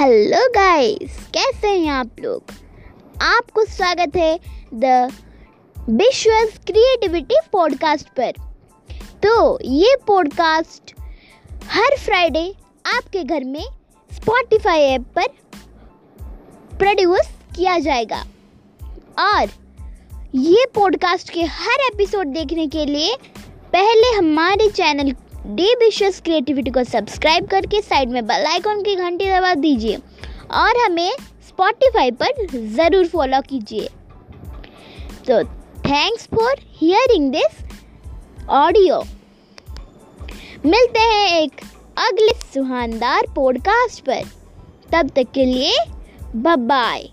Hello guys कैसे हैं आप लोग? आपको स्वागत है द विश्वस क्रिएटिविटी पॉडकास्ट पर। तो ये पॉडकास्ट हर फ्राइडे आपके घर में स्पॉटिफाई ऐप पर प्रोड्यूस किया जाएगा। और ये पॉडकास्ट के हर एपिसोड देखने के लिए पहले हमारे चैनल डी विश्वस क्रिएटिविटी को सब्सक्राइब करके साइड में बेल आइकॉन की घंटी दबा दीजिए और हमें स्पॉटिफाई पर ज़रूर फॉलो कीजिए। तो thanks for hearing this audio मिलते हैं एक अगले सुहानदार पॉडकास्ट पर। तब तक के लिए बाय